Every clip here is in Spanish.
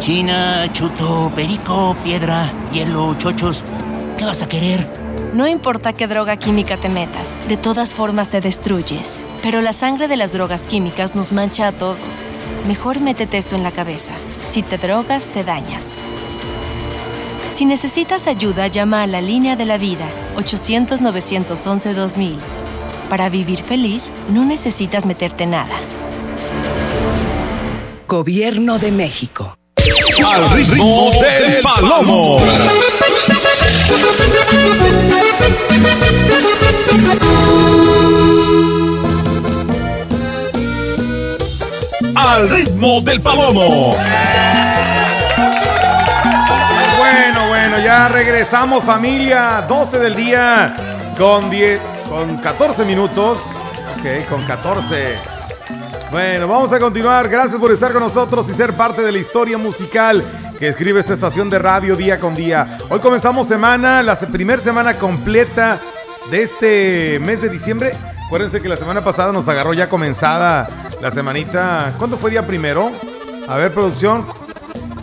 China, chuto, perico, piedra, hielo, chochos. ¿Qué vas a querer? No importa qué droga química te metas, de todas formas te destruyes. Pero la sangre de las drogas químicas nos mancha a todos. Mejor métete esto en la cabeza. Si te drogas, te dañas. Si necesitas ayuda, llama a la línea de la vida, 800-911-2000. Para vivir feliz, no necesitas meterte nada. Gobierno de México. Al ritmo del palomo. Al ritmo del palomo. Bueno, bueno, ya regresamos familia. 12 del día con 10, con 14 minutos. Ok, con 14. Bueno, vamos a continuar. Gracias por estar con nosotros y ser parte de la historia musical que escribe esta estación de radio día con día. Hoy comenzamos semana, la primera semana completa de este mes de diciembre. Acuérdense que la semana pasada nos agarró ya comenzada la semanita. ¿Cuándo fue día primero? A ver, producción.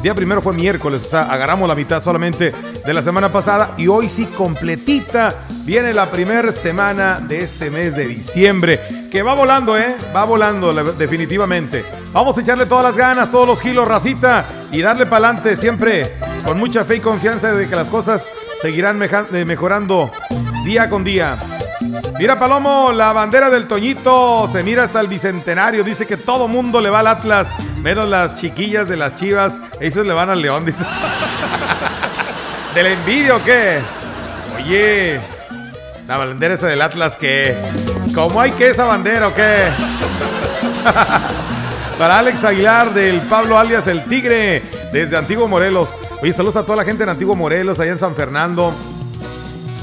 Día primero fue miércoles, o sea, agarramos la mitad solamente de la semana pasada y hoy sí completita viene la primera semana de este mes de diciembre, que va volando, ¿eh? Va volando definitivamente. Vamos a echarle todas las ganas, todos los kilos, racita, y darle para adelante siempre con mucha fe y confianza de que las cosas seguirán eh, mejorando día con día. Mira, Palomo, la bandera del Toñito se mira hasta el bicentenario. Dice que todo mundo le va al Atlas, menos las chiquillas de las chivas. Ellos le van al León, dice. ¿Del envidio o qué? Oye, la bandera esa del Atlas, ¿qué? ¿Cómo hay que esa bandera o qué? Para Alex Aguilar del Pablo alias El Tigre, desde Antiguo Morelos. Oye, saludos a toda la gente en Antiguo Morelos, allá en San Fernando.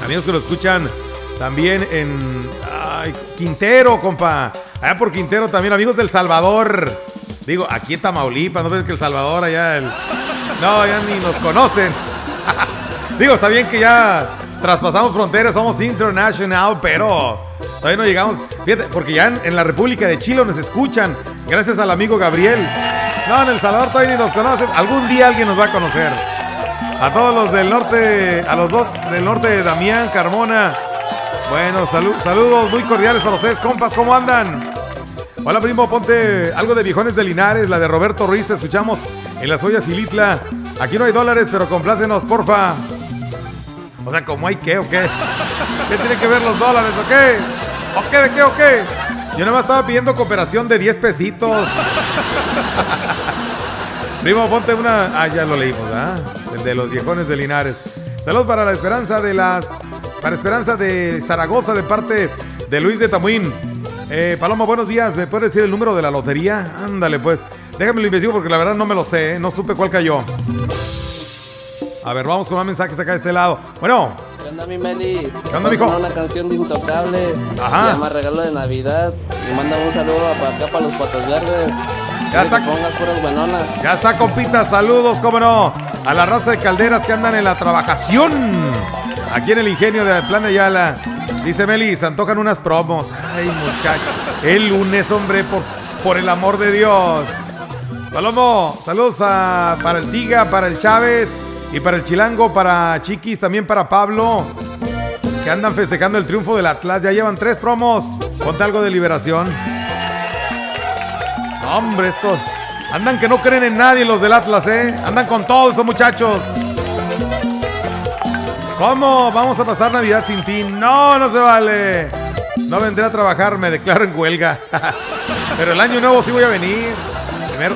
Amigos que lo escuchan también en Quintero, compa. Allá por Quintero también, amigos del Salvador. Digo, aquí en Tamaulipas, ¿no ves que El Salvador allá el... No, ya ni nos conocen. Digo, está bien que ya traspasamos fronteras, somos international, pero todavía no llegamos. Porque ya en, la República de Chile nos escuchan, gracias al amigo Gabriel. No, en El Salvador todavía ni nos conocen. Algún día alguien nos va a conocer. A todos los del norte, a los dos del norte Damián, Carmona, bueno, saludos muy cordiales para ustedes, compas, ¿cómo andan? Hola, primo, ponte algo de viejones de Linares, la de Roberto Ruiz, te escuchamos en las ollas Litla. Aquí no hay dólares, pero complácenos, porfa. O sea, ¿cómo hay qué o qué? ¿Qué tiene que ver los dólares o qué? ¿O qué de qué o qué? Yo nada más estaba pidiendo cooperación de 10 pesitos. Primo, ponte una. Ah, ya lo leímos, ¿ah? El de los viejones de Linares. Saludos para la esperanza de las para Esperanza de Zaragoza de parte de Luis de Tamuín. Eh, Paloma, buenos días. ¿Me puedes decir el número de la lotería? Ándale, pues. Déjame lo investigo porque la verdad no me lo sé. ¿eh? No supe cuál cayó. A ver, vamos con más mensajes acá de este lado. Bueno. ¿Qué onda, mi Meli? ¿Qué onda, mijo? Una canción de Intocable. Ajá. Se llama Regalo de Navidad. Y manda un saludo para acá, para los patos verdes. Ya está. pongas puras buenonas. Ya está, compita. Saludos, cómo no. A la raza de calderas que andan en la trabajación. Aquí en el ingenio de Plan de Ayala. Dice Meli, se antojan unas promos. Ay, muchacho. El lunes, hombre, por, por el amor de Dios. Palomo, saludos para el Tiga, para el Chávez y para el Chilango, para Chiquis, también para Pablo. Que andan festejando el triunfo del Atlas. Ya llevan tres promos. Ponte algo de liberación. hombre, estos andan que no creen en nadie los del Atlas, ¿eh? Andan con todos esos muchachos. ¿Cómo? ¿Vamos a pasar Navidad sin ti? No, no se vale. No vendré a trabajar, me declaro en huelga. Pero el año nuevo sí voy a venir.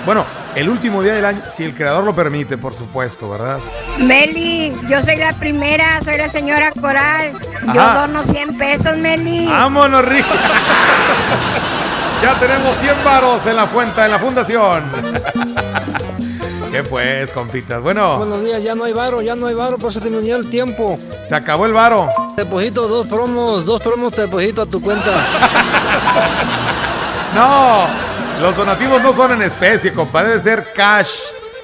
bueno, el último día del año, si el creador lo permite, por supuesto, ¿verdad? Meli, yo soy la primera, soy la señora Coral. Yo dono 100 pesos, Meli. Vámonos, Rico. ya tenemos 100 varos en la cuenta, en la fundación. ¿Qué pues, compitas? Bueno. Buenos días, ya no hay varo, ya no hay varo, pues se terminó el tiempo. Se acabó el varo. Te deposito dos promos, dos promos te deposito a tu cuenta. no, los donativos no son en especie, compadre, debe ser cash.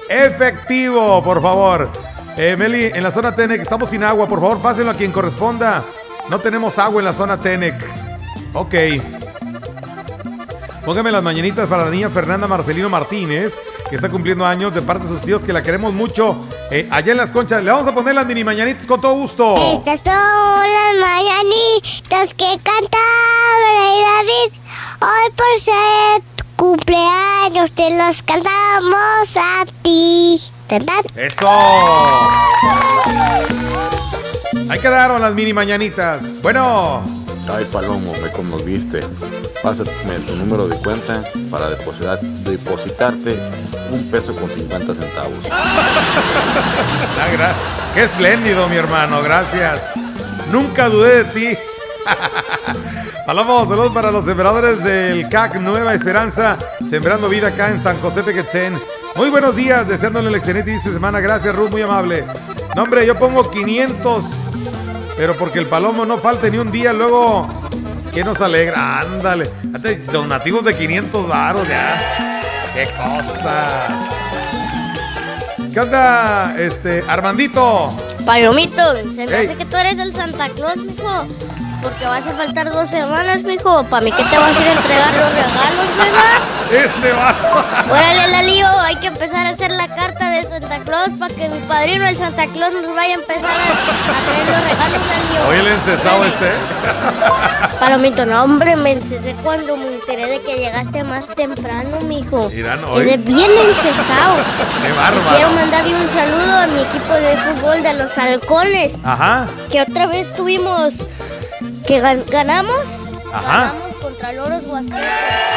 Efectivo, por favor. Eh, Meli, en la zona Tenec estamos sin agua, por favor, pásenlo a quien corresponda. No tenemos agua en la zona Tenec. Ok. Póngame las mañanitas para la niña Fernanda Marcelino Martínez que está cumpliendo años de parte de sus tíos, que la queremos mucho. Eh, allá en las conchas, le vamos a poner las mini mañanitas con todo gusto. Estas son las mañanitas que cantaba David. Hoy por ser cumpleaños te las cantamos a ti. ¡Eso! Ahí quedaron las mini mañanitas. Bueno. Ay, Palomo, me conmoviste. Pásame tu número de cuenta para depositar, depositarte un peso con 50 centavos. Qué espléndido, mi hermano. Gracias. Nunca dudé de ti. Palomo, saludos para los sembradores del CAC Nueva Esperanza, sembrando vida acá en San José Pequetzen. Muy buenos días, deseándole el excelente inicio de semana. Gracias, Ruth, muy amable. No, hombre, yo pongo 500, pero porque el Palomo no falte ni un día, luego, ¿qué nos alegra? Ándale, donativos de 500 varos ya. ¡Qué cosa! ¿Qué onda, este, Armandito? Palomito, se me hace que tú eres el Santa Claus, mijo. Porque vas a faltar dos semanas, mijo. ¿Para mí qué te vas a ir a entregar los regalos, verdad? Este vato. Órale, Lalío, hay que empezar a hacer la carta de Santa Claus para que mi padrino, el Santa Claus, nos vaya a empezar a, traer los regalos, Lalío. Oye, el encesado este. Palomito, no, hombre, me encesé cuando me enteré de que llegaste más temprano, mijo. Miran, hoy. Eres bien encesado. Qué bárbaro. Quiero mandarle un saludo a mi equipo de fútbol de los halcones. Ajá. Que otra vez tuvimos que gan- ganamos. Ajá. Ganamos contra Loros Huastecos.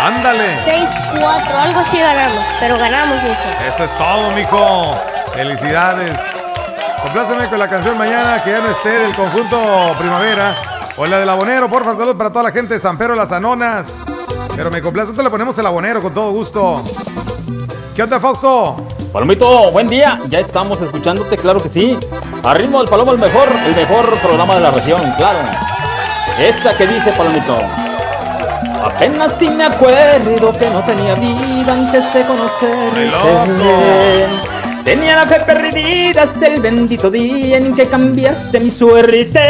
Ándale. 6-4, algo así ganamos, pero ganamos, mijo. Eso es todo, mijo. Felicidades. Compláceme con la canción mañana que ya no esté del conjunto Primavera. O la del abonero, porfa, saludos para toda la gente de San Pedro Las Anonas. Pero me complace, nosotros le ponemos el abonero con todo gusto. ¿Qué onda, Fausto? Palomito, buen día. Ya estamos escuchándote, claro que sí. A ritmo del Palomo, el mejor, el mejor programa de la región, claro. Esta que dice Palomito. Apenas si me acuerdo que no tenía vida antes de conocerte. Tenía la fe perdida hasta el bendito día en que cambiaste mi suerte.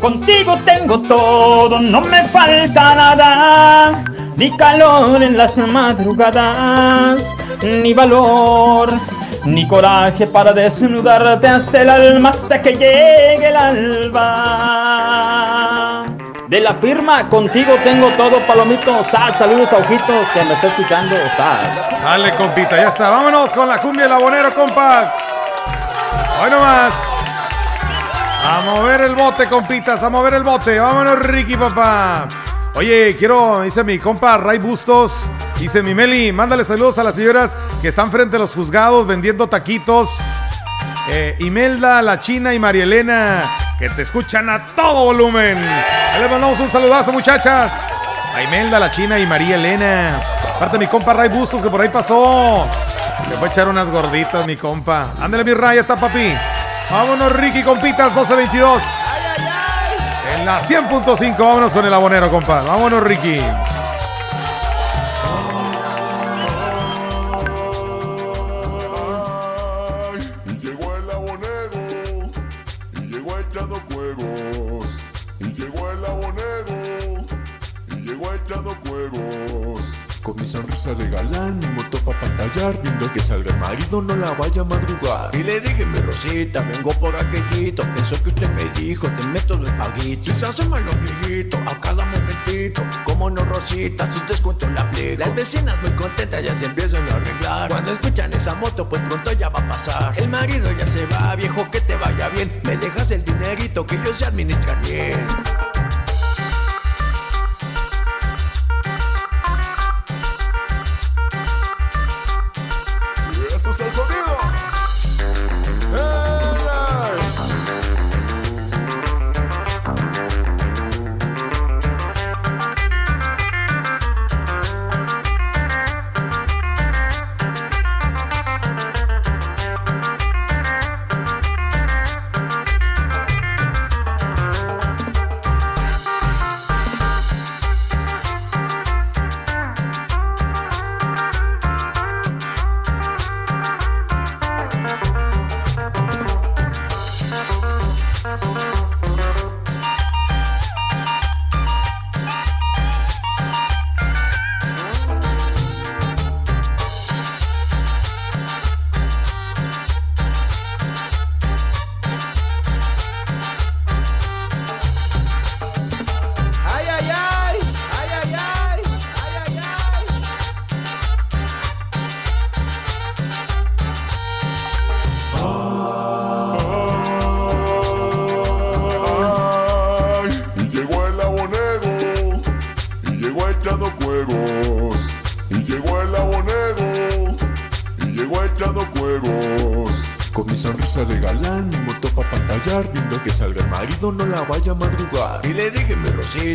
Contigo tengo todo, no me falta nada. Ni calor en las madrugadas, ni valor, ni coraje para desnudarte hasta el alma hasta que llegue el alba. De la firma, contigo tengo todo, palomito. Sal, saludos a Ojitos que me está escuchando. Sal. Sale, compita, ya está. Vámonos con la cumbia del abonero, compas. Hoy nomás. A mover el bote, compitas, a mover el bote. Vámonos, Ricky, papá. Oye, quiero, dice mi compa Ray Bustos, dice mi Meli, mándale saludos a las señoras que están frente a los juzgados vendiendo taquitos. Eh, Imelda, la China y María Elena, que te escuchan a todo volumen. Ahí les mandamos un saludazo, muchachas. A Imelda, la China y María Elena. Aparte mi compa Ray Bustos, que por ahí pasó. Le voy a echar unas gorditas, mi compa. Ándale, mi Ray, está, papi. Vámonos, Ricky, compitas, 1222. En la 100.5, vámonos con el abonero, compa. Vámonos, Ricky. De galán, mi moto pa' pantallar, viendo que salga el marido, no la vaya a madrugar. Y le dije, mi Rosita, vengo por aquellito. Pensó que usted me dijo, te meto de paguito. Si se hace mal los viejitos, a cada momentito. Como no, Rosita, sus descuentos la aplico. Las vecinas muy contentas ya se empiezan a arreglar. Cuando escuchan esa moto, pues pronto ya va a pasar. El marido ya se va, viejo, que te vaya bien. Me dejas el dinerito que yo sé administrar bien.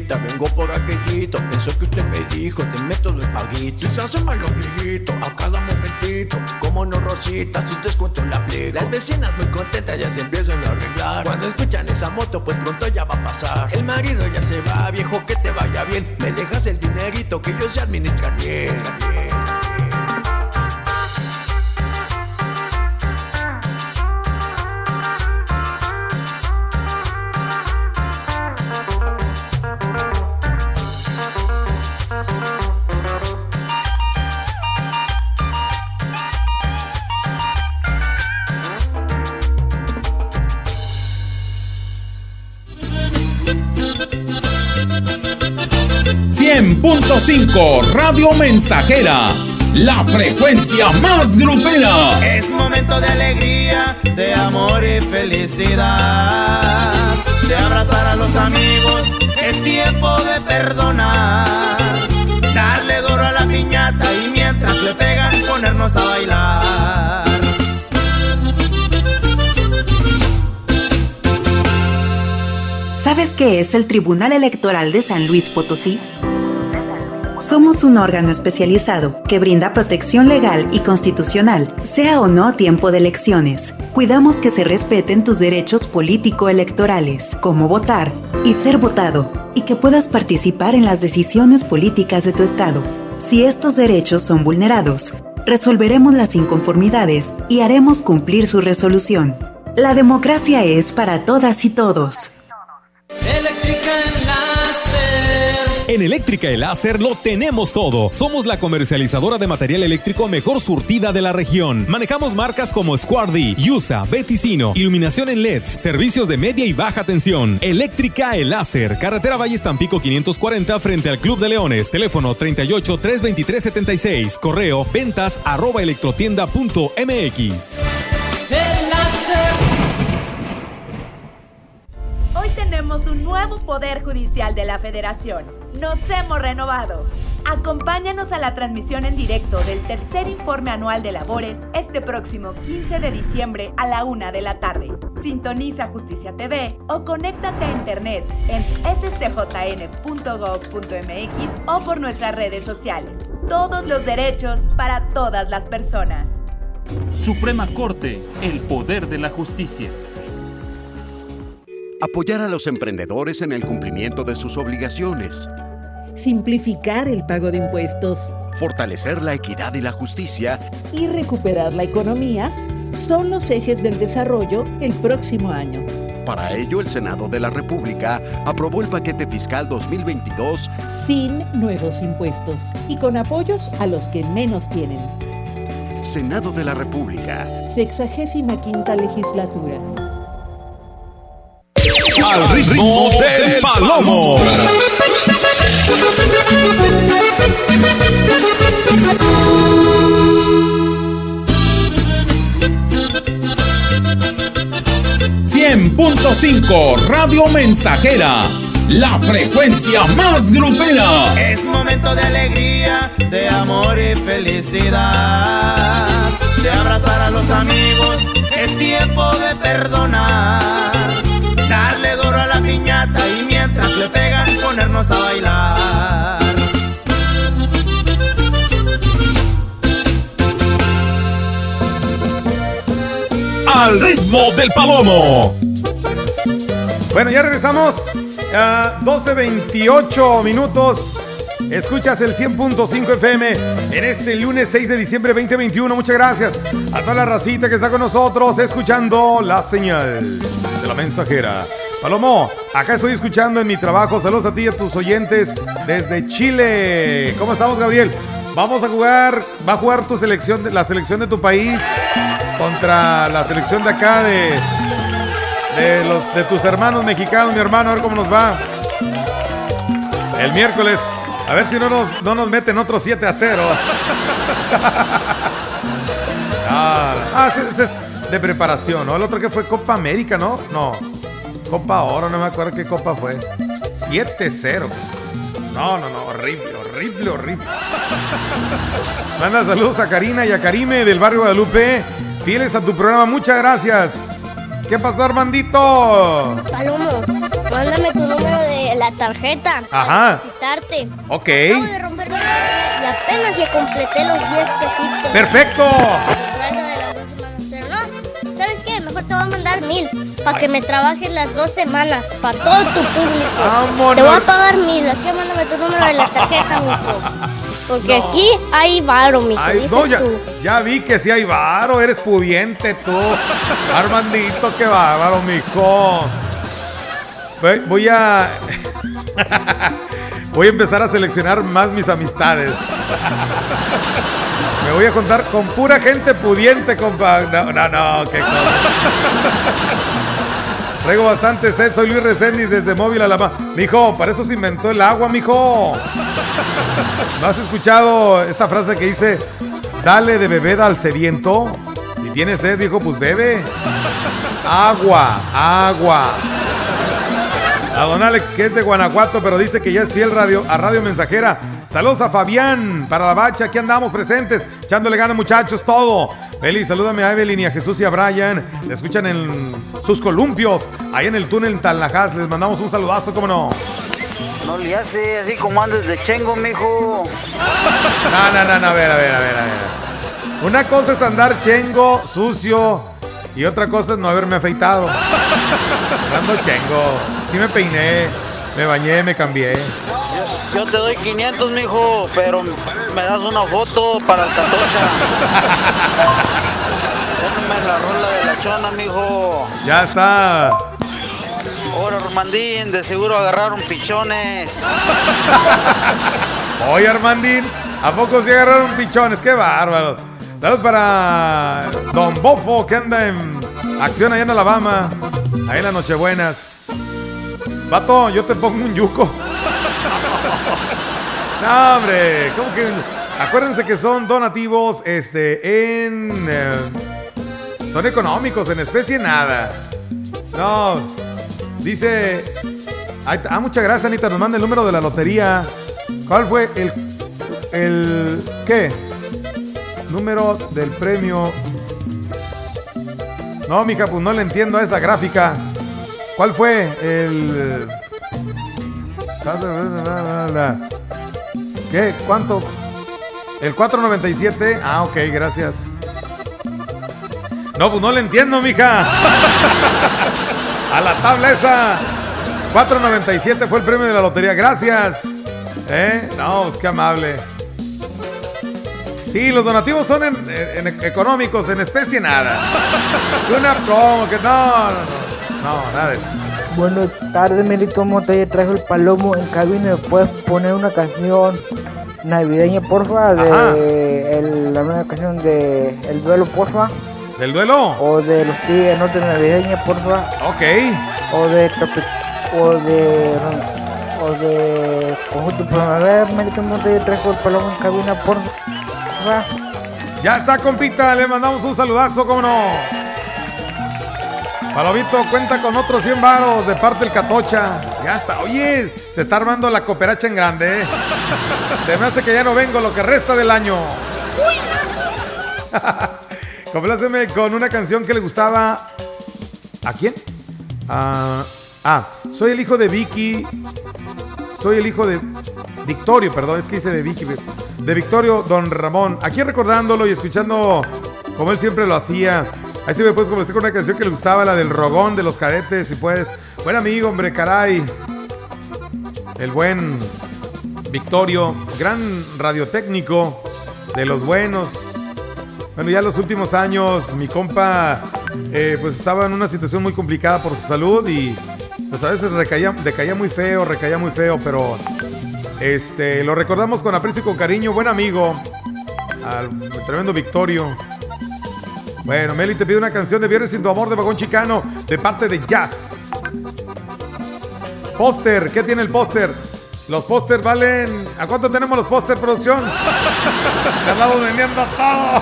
Vengo por aquellito. Pensó que usted me dijo, te meto de paguito. Y se hace mal los viejitos a cada momentito. Como no, Rosita, su descuento la aplico. Las vecinas muy contentas ya se empiezan a arreglar. Cuando escuchan esa moto, pues pronto ya va a pasar. El marido ya se va, viejo, que te vaya bien. Me dejas el dinerito que yo sé administrar bien. .5 Radio Mensajera, la frecuencia más grupera. Es momento de alegría, de amor y felicidad, de abrazar a los amigos, es tiempo de perdonar, darle duro a la piñata y mientras le pegan ponernos a bailar. ¿Sabes qué es el Tribunal Electoral de San Luis Potosí? Somos un órgano especializado que brinda protección legal y constitucional, sea o no tiempo de elecciones. Cuidamos que se respeten tus derechos político-electorales, como votar y ser votado, y que puedas participar en las decisiones políticas de tu estado. Si estos derechos son vulnerados, resolveremos las inconformidades y haremos cumplir su resolución. La democracia es para todas y todos. En Eléctrica El Láser lo tenemos todo. Somos la comercializadora de material eléctrico mejor surtida de la región. Manejamos marcas como Squardi, Yusa, Beticino, iluminación en LEDs, servicios de media y baja tensión. Eléctrica El Láser, carretera Valles Tampico 540 frente al Club de Leones. Teléfono 38 323 76. Correo ventas arroba electrotienda.mx. Hoy tenemos un nuevo Poder Judicial de la Federación. Nos hemos renovado. Acompáñanos a la transmisión en directo del tercer informe anual de labores este próximo 15 de diciembre a la una de la tarde. Sintoniza Justicia TV o conéctate a internet en scjn.gov.mx o por nuestras redes sociales. Todos los derechos para todas las personas. Suprema Corte, el poder de la justicia. Apoyar a los emprendedores en el cumplimiento de sus obligaciones. Simplificar el pago de impuestos. Fortalecer la equidad y la justicia. Y recuperar la economía son los ejes del desarrollo el próximo año. Para ello, el Senado de la República aprobó el paquete fiscal 2022 sin nuevos impuestos y con apoyos a los que menos tienen. Senado de la República. Sexagésima quinta legislatura al ritmo del palomo. ¡100.5 Radio Mensajera! La frecuencia más grupera. Es momento de alegría, de amor y felicidad. De abrazar a los amigos, es tiempo de perdonar darle la piñata y mientras le pegan ponernos a bailar. Al ritmo del palomo. Bueno, ya regresamos. a 12.28 minutos. Escuchas el 100.5 FM en este lunes 6 de diciembre 2021. Muchas gracias a toda la racita que está con nosotros escuchando la señal de la mensajera. Palomo, acá estoy escuchando en mi trabajo. Saludos a ti y a tus oyentes desde Chile. ¿Cómo estamos, Gabriel? Vamos a jugar, va a jugar tu selección, la selección de tu país contra la selección de acá de, de, tus hermanos mexicanos, mi hermano, a ver cómo nos va. El miércoles a ver si no nos, no nos meten otros 7 a 0. ah, ah este, es de preparación, ¿no? El otro que fue Copa América, ¿no? No. Copa Oro, no me acuerdo qué copa fue. 7-0. No, no, no, horrible, horrible, horrible. Manda saludos a Karina y a Karime del barrio Guadalupe. fieles a tu programa. Muchas gracias. ¿Qué pasó, Armandito? Palomo, mándame tu número de la tarjeta. Ajá. Para visitarte. Ok. Acabo de romper y apenas ya completé los 10 pesitos. Perfecto. Voy a mandar mil para que me trabajes las dos semanas para todo tu público. Vámonos. Te voy a pagar mil, así que mándame tu número de la tarjeta, mijo. Porque aquí hay varo, mijo. Ay, dices no, ya, tú. ya vi que si hay varo, eres pudiente tú. Armandito, qué bárbaro, mijo. Voy a. Voy a empezar a seleccionar más mis amistades. Me voy a contar con pura gente pudiente, compa. No, no, no, qué cosa. Traigo bastante sed, soy Luis Reséndiz desde Móvil a la Ma- Mijo, para eso se inventó el agua, mijo. ¿No has escuchado esa frase que dice, dale de beber al sediento? Si tienes sed, dijo, pues bebe. Agua, agua. A don Alex, que es de Guanajuato, pero dice que ya es fiel radio, a Radio Mensajera. Saludos a Fabián, para la bacha, aquí andamos presentes, echándole ganas muchachos, todo. Beli, salúdame a Evelyn y a Jesús y a Brian. Le escuchan en sus columpios, ahí en el túnel Talajás. Les mandamos un saludazo, cómo no. No le hace así como andes de chengo, mijo. No, no, no, no, a ver, a ver, a ver, a ver. Una cosa es andar chengo, sucio, y otra cosa es no haberme afeitado. Ando chengo. Sí me peiné, me bañé, me cambié. Yo te doy 500, mijo, pero me das una foto para el catocha. Déjame la rola de la chona, mijo. Ya está. Ahora, Armandín, de seguro agarraron pichones. Oye, Armandín, ¿a poco sí agarraron pichones? ¡Qué bárbaro! Saludos para Don Bofo, que anda en acción allá en Alabama. Ahí en las Nochebuenas. Vato, yo te pongo un yuco. No, hombre, ¿cómo que? Acuérdense que son donativos, este, en... eh, son económicos, en especie nada. No, dice... Ah, muchas gracias, Anita. Nos manda el número de la lotería. ¿Cuál fue el... el... ¿Qué? Número del premio... No, mija, pues no le entiendo a esa gráfica. ¿Cuál fue el... ¿Qué? ¿Cuánto? ¿El 497? Ah, ok, gracias. No, pues no le entiendo, mija. A la tabla esa. 497 fue el premio de la lotería. Gracias. ¿Eh? No, pues qué amable. Sí, los donativos son en, económicos, en especie nada. Una promo, que no, no, no, no, nada de eso. Buenas tardes, Melito Montoya. Trajo el palomo en cabina. ¿Me puedes poner una canción navideña, porfa? De el- la nueva canción de El Duelo, porfa. ¿Del duelo? O de los Tigres Norte navideña, porfa. Ok. O de O de. O de. Conjunto Primavera, Melito Montoya. Trajo el palomo en cabina, porfa. Ya está, compita, le mandamos un saludazo, cómo no. Palomito cuenta con otros 100 varos de parte del Catocha. Ya está. Oye, se está armando la cooperacha en grande. ¿eh? Se me hace que ya no vengo lo que resta del año. Compláceme con una canción que le gustaba. ¿A quién? Ah, ah, soy el hijo de Vicky. Soy el hijo de Victorio, perdón, es que dice de Vicky. De Victorio Don Ramón. Aquí recordándolo y escuchando como él siempre lo hacía. Ahí sí me puedes convertir con una canción que le gustaba, la del Rogón de los cadetes, si puedes. Buen amigo, hombre, caray. El buen Victorio, gran radiotécnico de los buenos. Bueno, ya en los últimos años mi compa eh, pues estaba en una situación muy complicada por su salud y pues a veces recaía, decaía muy feo, recaía muy feo, pero este, lo recordamos con aprecio y con cariño, buen amigo, al tremendo Victorio. Bueno, Meli te pide una canción de Viernes sin tu amor de Vagón Chicano de parte de Jazz. Póster, ¿qué tiene el póster? Los póster valen. ¿A cuánto tenemos los póster, producción? Te andamos vendiendo todo.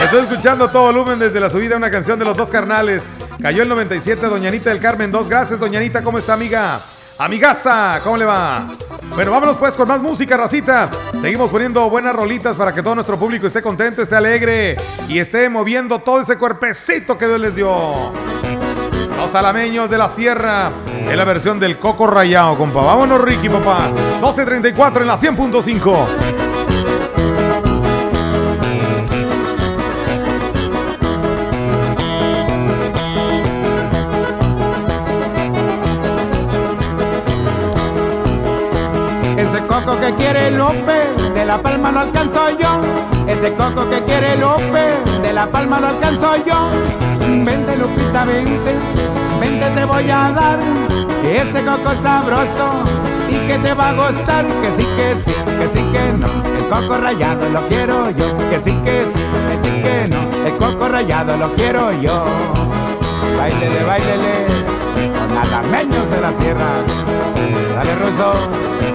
Estoy escuchando todo volumen desde la subida una canción de los dos carnales. Cayó el 97, Doña Anita del Carmen 2. Gracias, Doña Anita. ¿Cómo está, amiga? Amigaza, ¿cómo le va? Bueno, vámonos pues con más música, racita. Seguimos poniendo buenas rolitas para que todo nuestro público esté contento, esté alegre y esté moviendo todo ese cuerpecito que Dios les dio. Los alameños de la sierra en la versión del Coco Rayado, compa. Vámonos, Ricky, papá. 12.34 en la 100.5. quiere López, de la palma lo alcanzo yo. Ese coco que quiere López, de la palma lo alcanzo yo. Vente Lupita, vente, vente te voy a dar. Ese coco es sabroso y que te va a gustar. Que sí, que sí, que sí, que no. El coco rayado lo quiero yo. Que sí, que sí, que sí, que no. El coco rayado lo quiero yo. Bailele, bailele, con alameños de la sierra. Dale, Ruso.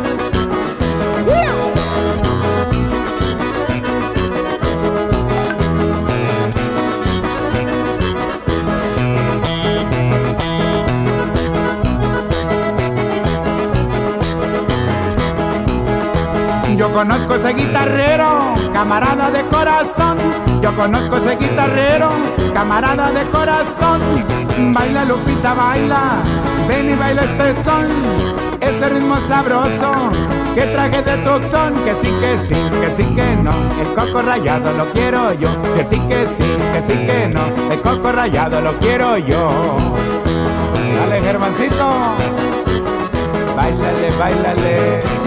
Yo conozco ese guitarrero, camarada de corazón. Yo conozco ese guitarrero, camarada de corazón. Baila Lupita, baila, ven y baila este son. Ese ritmo sabroso que traje de tu son. Que sí, que sí, que sí, que no. El coco rayado lo quiero yo. Que sí, que sí, que sí, que no. El coco rayado lo quiero yo. Dale, Germancito. Bailale, bailale.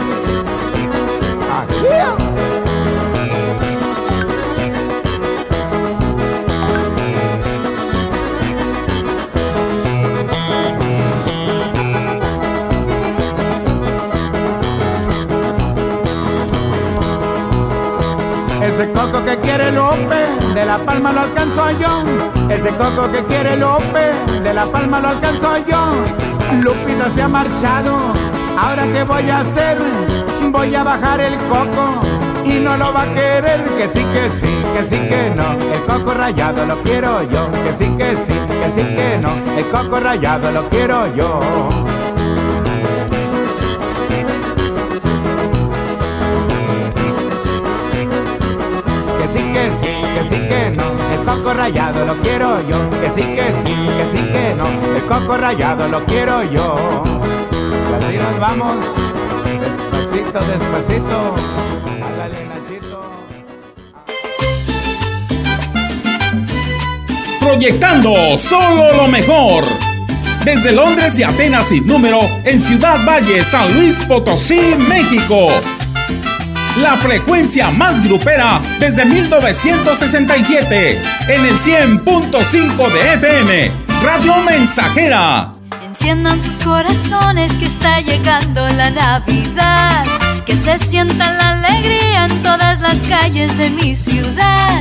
Ese coco que quiere López, de la palma lo alcanzo yo. Ese coco que quiere López, de la palma lo alcanzo yo. Lupita se ha marchado, ahora qué voy a hacer, voy a bajar el coco y no lo va a querer. Que sí, que sí, que sí, que no. El coco rayado lo quiero yo. Que sí, que sí, que sí, que no. El coco rayado lo quiero yo. Que sí, que sí, que sí, que no. El coco rayado lo quiero yo. Que sí, que sí, que sí, que no. El coco rayado lo quiero yo. Así nos vamos. Despacito, despacito. Nachito. Proyectando solo lo mejor. Desde Londres y Atenas sin número, en Ciudad Valle, San Luis Potosí, México. La frecuencia más grupera desde 1967, en el 100.5 de FM, Radio Mensajera. Enciendan sus corazones que está llegando la Navidad. Que se sienta la alegría en todas las calles de mi ciudad.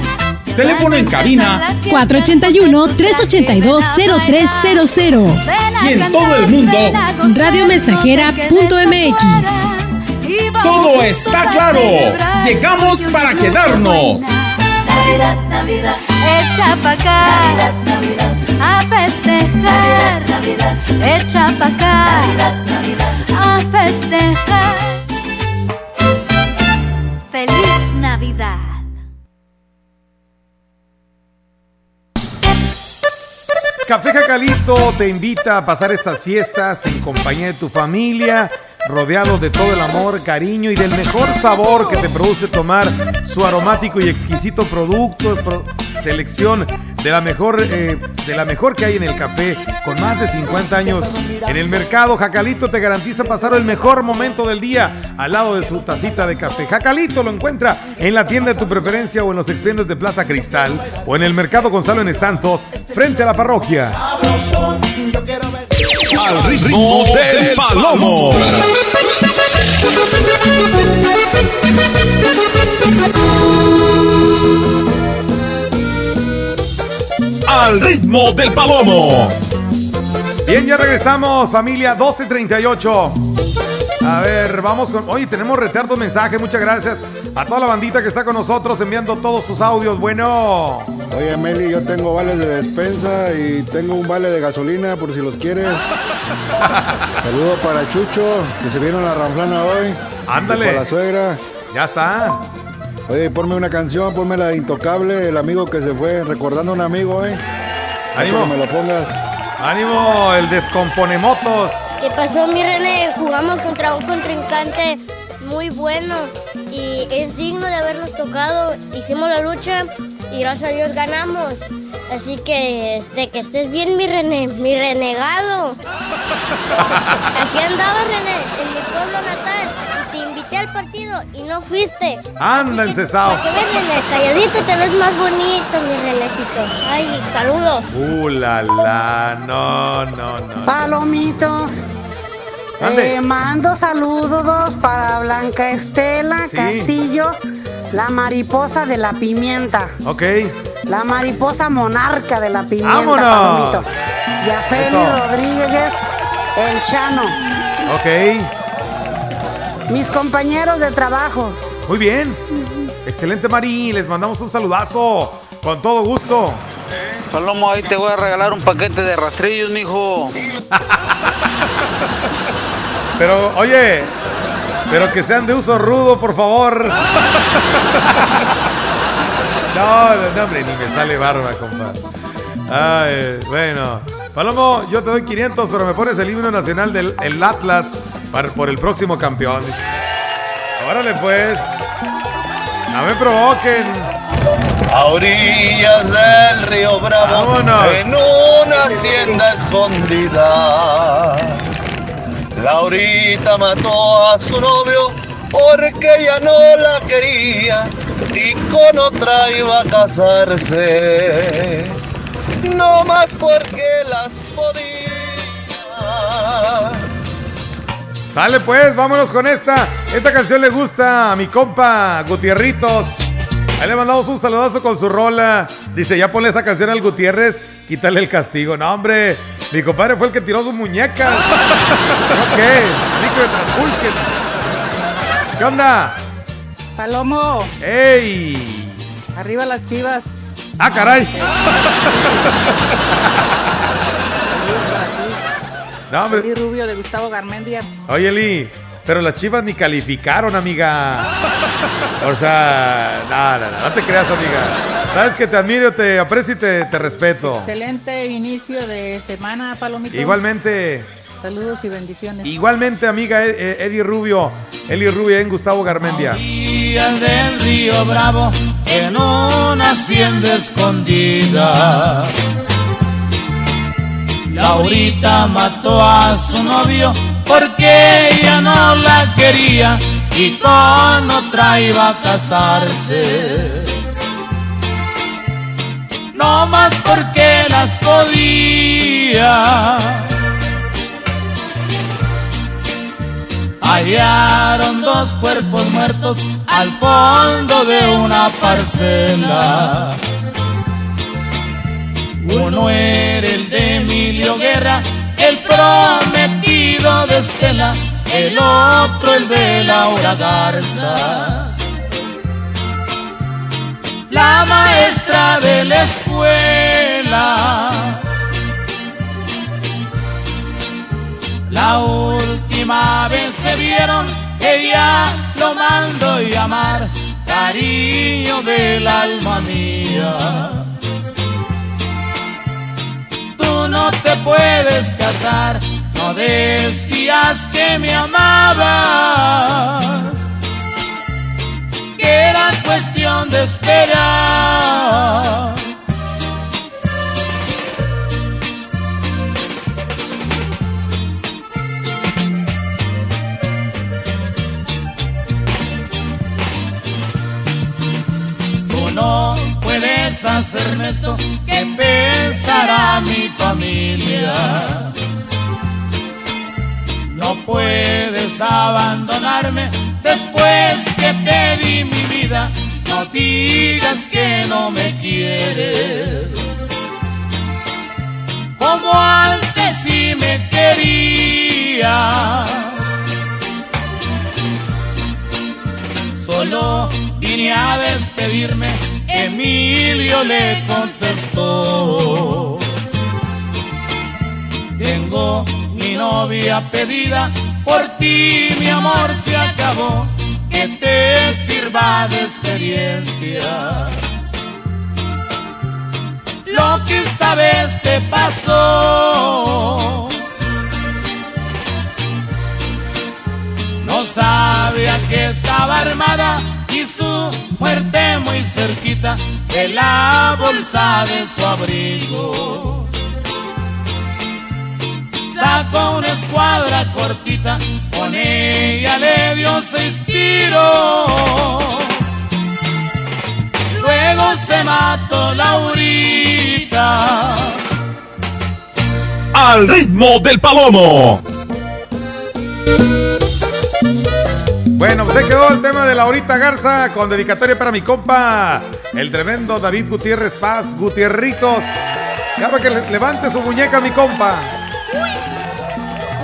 Teléfono en cabina 481-382-0300. y en todo el mundo, Radiomensajera.mx. todo está claro. Llegamos para quedarnos. Navidad, Navidad, echa pa' acá. Navidad, Navidad, a festejar. Navidad, echa pa' acá. Navidad, Navidad, a festejar. Feliz Navidad. Café Jacalito te invita a pasar estas fiestas en compañía de tu familia, rodeado de todo el amor, cariño y del mejor sabor que te produce tomar su aromático y exquisito producto, pro- selección de la mejor eh, de la mejor que hay en el café, con más de 50 años en el mercado. Jacalito te garantiza pasar el mejor momento del día al lado de su tacita de café. Jacalito lo encuentra en la tienda de tu preferencia o en los expendios de Plaza Cristal o en el mercado Gonzalo N. Santos, frente a la parroquia. Al ritmo del palomo. Al ritmo del palomo. Bien, ya regresamos, familia 1238. A ver, vamos con. Oye, tenemos retardos mensajes, muchas gracias. A toda la bandita que está con nosotros enviando todos sus audios. Bueno. Oye, Meli, yo tengo vales de despensa y tengo un vale de gasolina por si los quieres. Saludo para Chucho, que se vino a la ranflana hoy. Ándale. Y Para la suegra. Ya está. Oye, ponme una canción, ponme la de Intocable, el amigo que se fue, recordando a un amigo, ¿eh? Ánimo. Me lo pongas. Ánimo, el descomponemotos. ¿Qué pasó, mi René? Jugamos contra un contrincante muy bueno y es digno de habernos tocado. Hicimos la lucha y gracias a Dios ganamos. Así que, este, que estés bien, mi René, mi renegado. Aquí andaba, René, en mi pueblo natal. Te invité al partido y no fuiste. Anda, encesado. Que ves, calladito te ves más bonito, mi Renécito. Ay, saludos. Uh, la, la. No, no, no. Palomito. Mande. eh, mando saludos para Blanca Estela Sí. Castillo, la mariposa de la pimienta. Ok. La mariposa monarca de la pimienta, ¡Vámonos! Palomito. Y a Feli. Rodríguez, el Chano. Ok. Mis compañeros de trabajo. Muy bien. Excelente, Mari. Les mandamos un saludazo. Con todo gusto. Palomo, ahí te voy a regalar un paquete de rastrillos, mijo. Pero, oye, pero que sean de uso rudo, por favor. No, no, hombre, ni me sale barba, compa. Ay, bueno. Palomo, yo te doy 500, pero me pones el himno nacional del el Atlas por el próximo campeón. Órale, pues. No me provoquen. A orillas del río Bravo, Vámonos. en una hacienda escondida. Laurita mató a su novio porque ella no la quería y con otra iba a casarse. No más porque las podía. Sale pues, vámonos con esta. Esta canción le gusta a mi compa Gutierritos. Ahí le mandamos un saludazo con su rola. Dice, ya ponle esa canción al Gutiérrez, quítale el castigo. No, hombre, mi compadre fue el que tiró sus muñecas. ¿No qué? Rico de. ¿Qué onda? Palomo, ¡Ey! arriba las chivas. ¡Ah, caray! No, hombre. Rubio de Gustavo Garmendia. Oye, Eli, pero las chivas ni calificaron, amiga. O sea, no, no, no, no te creas, amiga. Sabes que te admiro, te aprecio y te, te respeto. Excelente inicio de semana, Palomito. Igualmente, Saludos y bendiciones. igualmente, amiga Ed- Ed- Eddie Rubio. Eli Rubio en Gustavo Garmendia. del río Bravo, en una hacienda escondida. Laurita a su novio porque ella no la quería y con otra iba a casarse. No más porque las podía. Hallaron dos cuerpos muertos al fondo de una parcela. Uno era el de Emilio Guerra, el prometido de Estela, el otro el de Laura Garza. La maestra de la escuela. La última vez se vieron, ella lo mandó llamar, cariño del alma mía. No te puedes casar, no decías que me amabas, a despedirme, Emilio le contestó. Tengo mi novia pedida, por ti mi amor se acabó, que te sirva de experiencia. Lo que esta vez te pasó. No sabía que estaba armada muerte muy cerquita de la bolsa de su abrigo. Sacó una escuadra cortita, con ella le dio seis tiros. Luego se mató Laurita. Al ritmo del palomo. Bueno, pues se quedó el tema de Laurita Garza con dedicatoria para mi compa, el tremendo David Gutiérrez Paz, Gutierritos. Ya para que le- levante su muñeca, mi compa.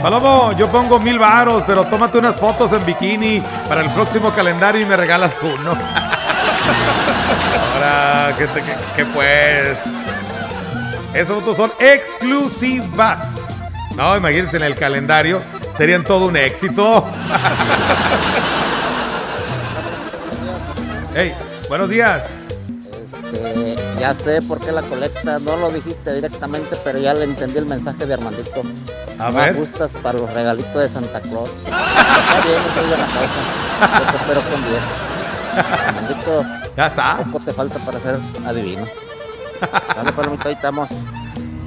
Palomo, yo pongo mil varos, pero tómate unas fotos en bikini para el próximo calendario y me regalas uno. Ahora, ¿qué, qué- qué pues? Esas fotos son exclusivas. No, imagínense en el calendario, serían todo un éxito. hey, buenos días. Este, ya sé por qué la colecta, no lo dijiste directamente, pero ya le entendí el mensaje de Armandito. A no ver. ajustas para los regalitos de Santa Claus. Está bien, soy de la causa. Yo espero con 10. Armandito, ya está. Poco te falta para ser adivino. Dale, palomito, ahí estamos.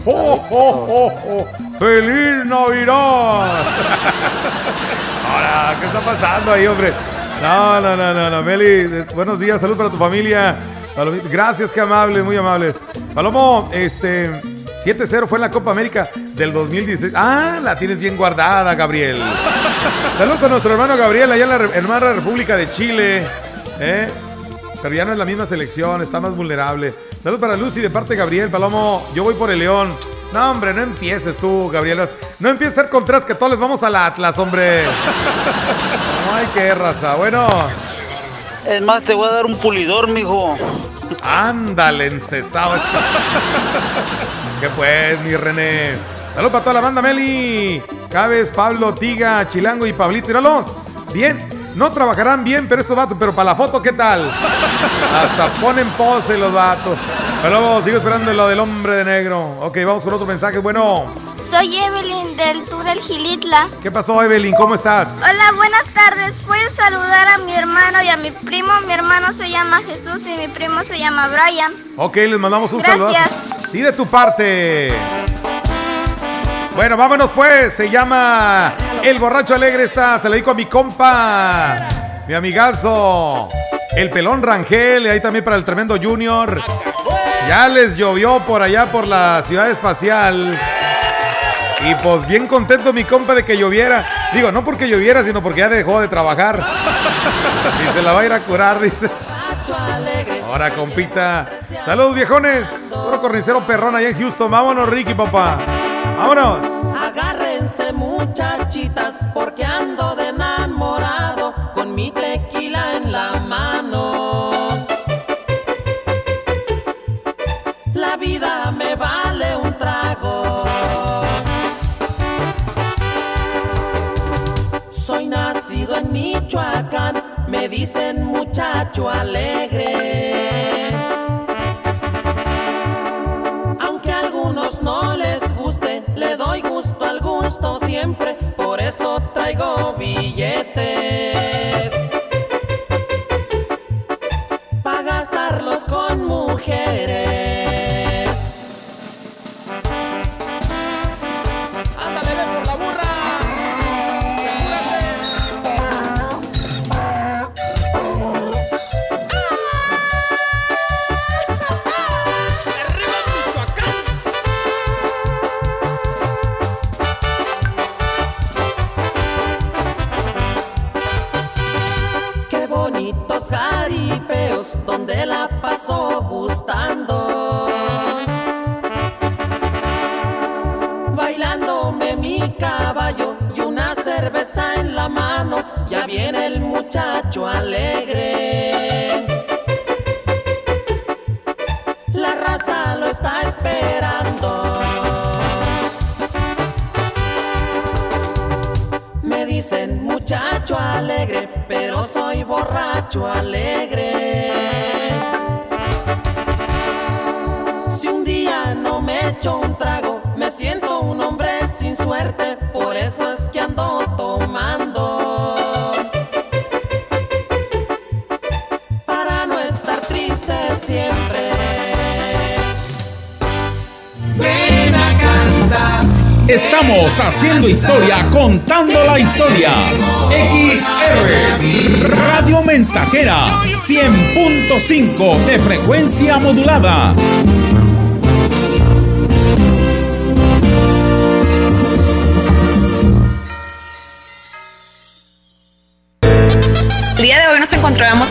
¡Oh, oh, oh, oh! ¡Feliz Navidad! Ahora, ¿qué está pasando ahí, hombre? No, no, no, no, no. Meli, buenos días, salud para tu familia. Gracias, qué amables, muy amables. Palomo, este, 7-0 fue en la Copa América del 2016. Ah, la tienes bien guardada, Gabriel. Saludos a nuestro hermano Gabriel, allá en la hermana República de Chile. ¿eh? Pero ya no es la misma selección, está más vulnerable. Saludos para Lucy de parte Gabriel Palomo. Yo voy por el León. No, hombre, no empieces tú, Gabriel. No empieces a ser contras que todos les vamos al Atlas, hombre. No hay que raza. Bueno, Es más, te voy a dar un pulidor, mijo. ándale, encesado. ¿Qué pues, mi René? Saludos para toda la banda, Meli. Cabes, Pablo, Tiga, Chilango y Pablito. Míralos. Bien. No trabajarán bien, pero estos vatos, pero para la foto, ¿qué tal? Hasta ponen pose los vatos. Pero luego sigo esperando lo del hombre de negro. Ok, vamos con otro mensaje. Bueno, Soy Evelyn del del Gilitla. ¿qué pasó, Evelyn? ¿Cómo estás? Hola, buenas tardes. ¿Puedes saludar a mi hermano y a mi primo? Mi hermano se llama Jesús y mi primo se llama Brian. Ok, les mandamos un Gracias. saludo. Sí, de tu parte. Bueno, vámonos pues. Se llama El Borracho Alegre. Esta se la dedico a mi compa, mi amigazo, el pelón Rangel. Y ahí también para el tremendo Junior. Ya les llovió por allá por la ciudad espacial. Y pues bien contento mi compa de que lloviera. Digo, no porque lloviera, sino porque ya dejó de trabajar. Y se la va a ir a curar, dice. Ahora, compita. Saludos, viejones. Puro cornicero perrón allá en Houston. Vámonos, Ricky, papá. Vámonos. Agárrense muchachitas porque ando de enamorado con mi tequila en la mano. La vida me vale un trago. Soy nacido en Michoacán, me dicen muchacho alegre. te eso es que ando tomando. Para no estar triste siempre. Ven a cantar. Estamos haciendo historia, contando la historia. XR Radio Mensajera 100.5 de frecuencia modulada.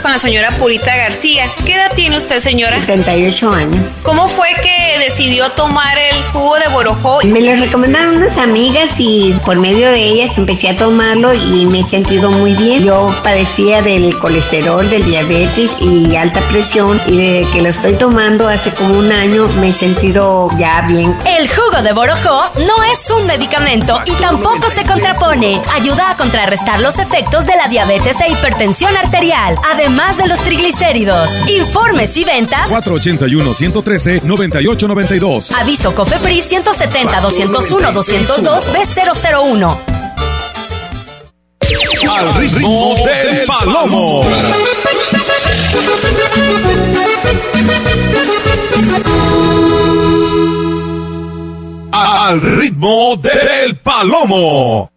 Con la señora Purita García. ¿Qué edad tiene usted, señora? 78 años. ¿Cómo fue que decidió tomar el jugo de borojó? Me lo recomendaron unas amigas y por medio de ellas empecé a tomarlo y me he sentido muy bien. Yo padecía del colesterol, del diabetes y alta presión y desde que lo estoy tomando hace como un año me he sentido ya bien. El jugo de borojó no es un medicamento y tampoco se contrapone. Ayuda a contrarrestar los efectos de la diabetes e hipertensión arterial, además de los triglicéridos. Informes y ventas. 481-113-9892. Aviso COFEPRIS 170 201 202 B001. Al ritmo del palomo. Al ritmo del palomo.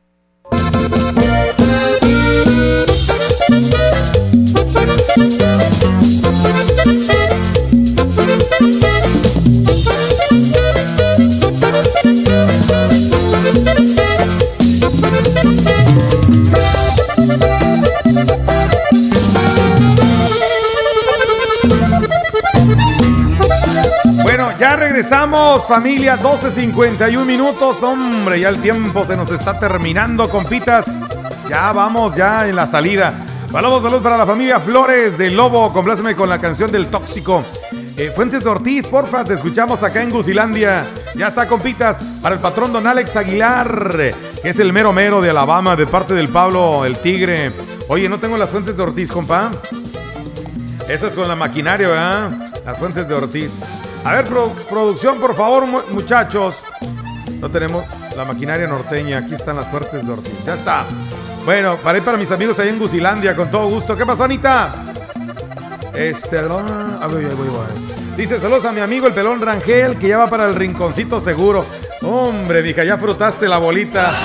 Regresamos, familia, 12.51 minutos. Hombre, ya el tiempo se nos está terminando, compitas. Ya vamos, ya en la salida. Saludos, saludos para la familia Flores del Lobo. Compláceme con la canción del tóxico. Eh, Fuentes Ortiz, porfa, te escuchamos acá en Gusilandia. Ya está, compitas, para el patrón don Alex Aguilar, que es el mero mero de Alabama, de parte del Pablo, el Tigre. Oye, no tengo las Fuentes de Ortiz, compa. Esa es con la maquinaria, ¿verdad? Las Fuentes de Ortiz. A ver, pro- producción, por favor, mu- muchachos. No tenemos la maquinaria norteña. Aquí están las Fuentes de Ortiz. Ya está. Bueno, para ir para mis amigos ahí en Gusilandia, con todo gusto. ¿Qué pasó, Anita? Este, a ver, ahí voy, voy. Dice, saludos a mi amigo el pelón Rangel, que ya va para el rinconcito seguro. Hombre, mija, ya frutaste la bolita.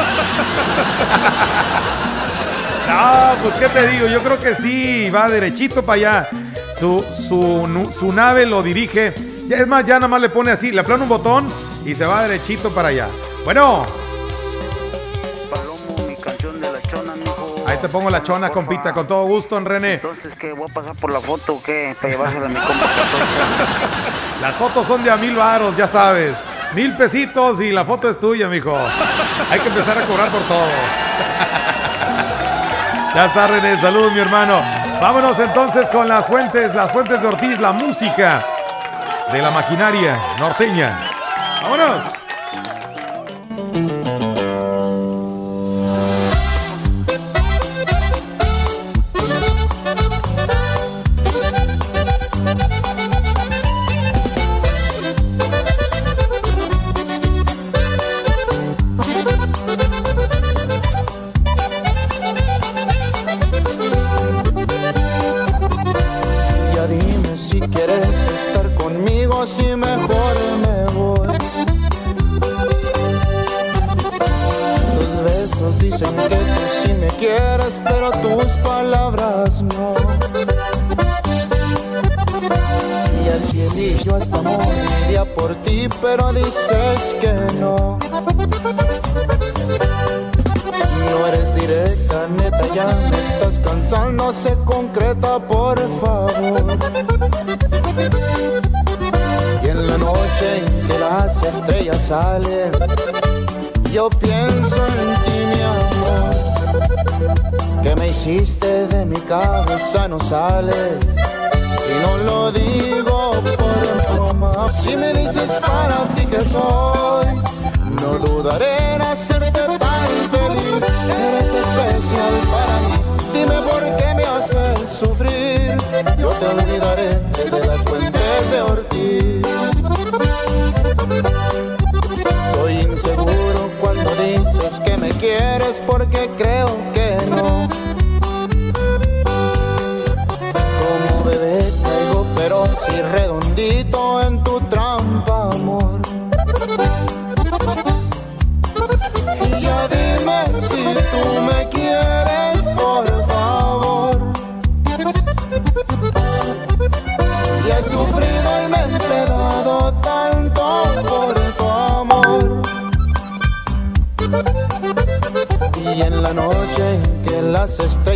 No, pues qué te digo, yo creo que sí, va derechito para allá. Su, su, su nave lo dirige. Ya, es más, ya nada más le pone así, le aplana un botón y se va derechito para allá. Bueno, Mi canción de la chona, mijo. ahí te pongo la chona, compita, con todo gusto, René. Entonces, ¿qué? ¿Voy a pasar por la foto o qué? Para llevársela a mi compa. Las fotos son de a mil varos, ya sabes. Mil pesitos y la foto es tuya, mijo. Hay que empezar a cobrar por todo. Ya está, René. Salud, mi hermano. Vámonos entonces con las fuentes, las fuentes de Ortiz, la música de la maquinaria norteña. Vámonos. Por favor. Y en la noche en que las estrellas salen, yo pienso en ti, mi amor. Que me hiciste de mi cabeza, no sales. Y no lo digo por broma. Si me dices para ti que soy, no dudaré en hacerte tan feliz. Eres especial para mí haces sufrir, yo te olvidaré desde las fuentes de Ortiz. Soy inseguro cuando dices que me quieres porque creo que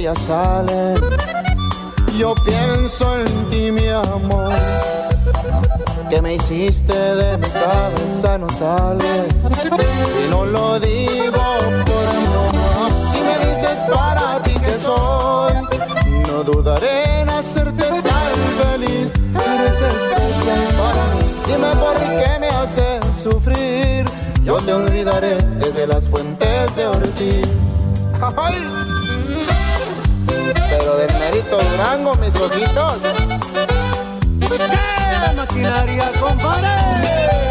estrellas salen, yo pienso en ti, mi amor. Que me hiciste de mi cabeza, no sales. Y no lo digo por amor. Si me dices para ti que soy, no dudaré en hacerte tan feliz. Eres especial para mí. Dime por qué me haces sufrir. Yo te olvidaré desde las fuentes de Ortiz. ¡Ay! Pero del mérito Durango, mis ojitos. ¡Qué maquinaria, compadre!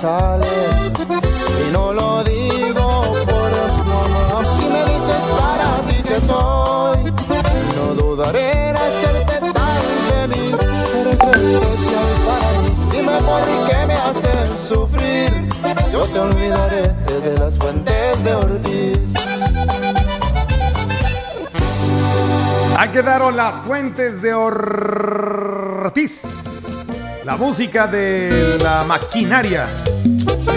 Sales. Y no lo digo por amor. Si me dices para ti que soy, no dudaré en hacerte tan feliz. Eres especial para mí. Dime por qué me haces sufrir. Yo te olvidaré desde las fuentes de Ortiz. Ahí quedaron las fuentes de Ortiz. La música de la maquinaria.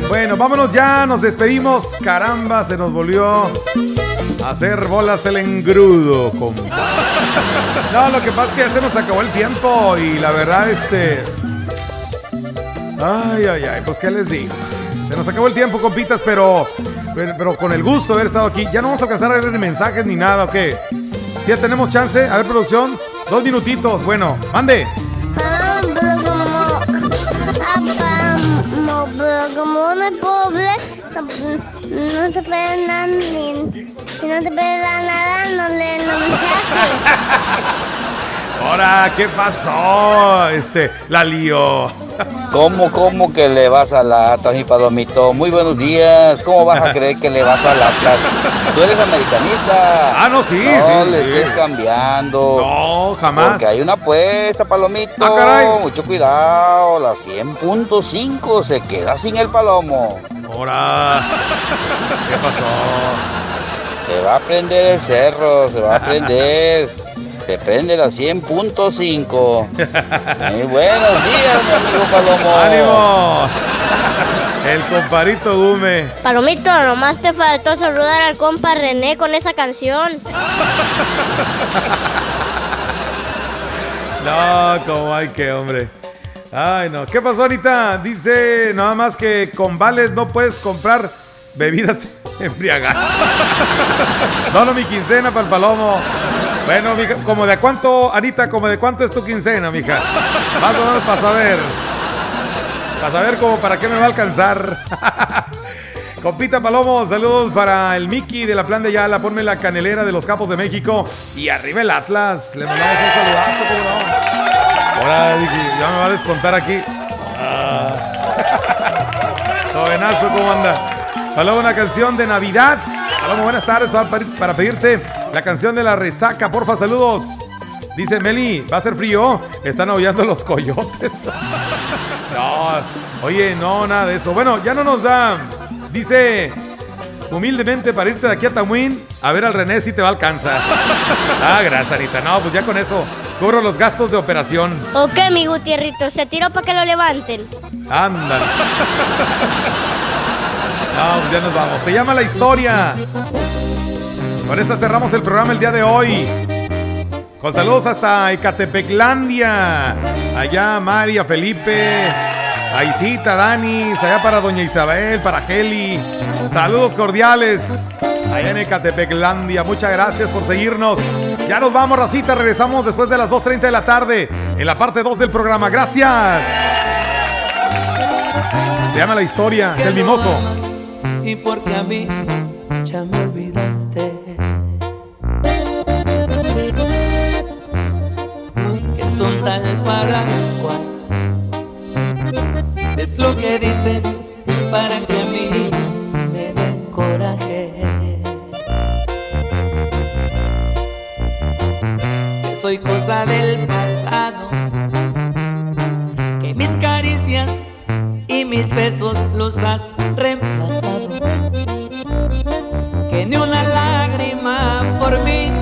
Bueno, vámonos ya, nos despedimos. Caramba, se nos volvió a hacer bolas el engrudo. compa. No, lo que pasa es que ya se nos acabó el tiempo y la verdad, este... Ay, ay, ay, pues qué les digo. Se nos acabó el tiempo, compitas, pero, pero, pero con el gusto de haber estado aquí. Ya no vamos a alcanzar a leer mensajes ni nada, ¿o qué? Si ya tenemos chance, a ver, producción, dos minutitos. Bueno, mande. Pero como uno es pobre, no, se puede nada, si no te puede nada, no le no Ahora, ¿qué pasó? Este, la lío. ¿Cómo, cómo que le vas a la Atlas, mi palomito? Muy buenos días. ¿Cómo vas a creer que le vas a la Atlas? Tú eres americanista. Ah, no, sí, no sí, le sí. estés cambiando. No, jamás. Porque hay una apuesta, palomito. Ah, caray. Mucho cuidado. La 100.5 se queda sin el palomo. Ahora, ¿qué pasó? Se va a prender el cerro, se va a prender. Se prende la 100.5. Muy buenos días, mi amigo Palomo. ¡Ánimo! El comparito Gume. Palomito, nomás te faltó saludar al compa René con esa canción. No, como hay que, hombre. Ay, no. ¿Qué pasó, Anita? Dice nada más que con vales no puedes comprar bebidas embriagantes. No, no, mi quincena para el palomo. Bueno, mija, como de cuánto, Anita, como de cuánto es tu quincena, mija. Más o menos para saber. Para saber como para qué me va a alcanzar. Compita Palomo, saludos para el Mickey de la Plan de Yala. Ponme la canelera de los Capos de México. Y arriba el Atlas. Le mandamos un saludazo, ¿cómo? Ahora, ya me va a descontar aquí. Ah. Jovenazo, ¿cómo anda? Palomo, una canción de Navidad. Palomo, buenas tardes. Para pedirte la canción de la resaca. Porfa, saludos. Dice Meli, ¿va a ser frío? Están aullando los coyotes. No, oye, no, nada de eso. Bueno, ya no nos da. Dice humildemente para irte de aquí a Tamuín a ver al René si te va a alcanzar. Ah, gracias, Anita. No, pues ya con eso cubro los gastos de operación. Ok, mi Gutierrito, se tiró para que lo levanten. Ándale. No, pues ya nos vamos. Se llama La Historia. Con esta cerramos el programa el día de hoy. Con saludos hasta Ecatepeclandia. Allá María, Felipe, Aisita, Dani. Allá para Doña Isabel, para Heli. Saludos cordiales. Allá en Ecatepeclandia. Muchas gracias por seguirnos. Ya nos vamos, racita. Regresamos después de las 2.30 de la tarde. En la parte 2 del programa. Gracias. Se llama La Historia. Es el mimoso. y porque a mí ya me olvidaste. Que es un tal para cual. Es lo que dices para que a mí me dé coraje. Que soy cosa del pasado. Que mis caricias y mis besos los has reemplazado. Que ni una lágrima por mí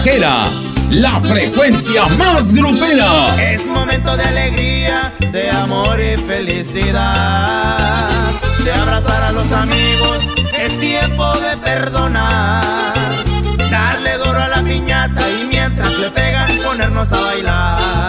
mensajera, la frecuencia más grupera. Es momento de alegría, de amor y felicidad. De abrazar a los amigos, es tiempo de perdonar. Darle duro a la piñata y mientras le pegan ponernos a bailar.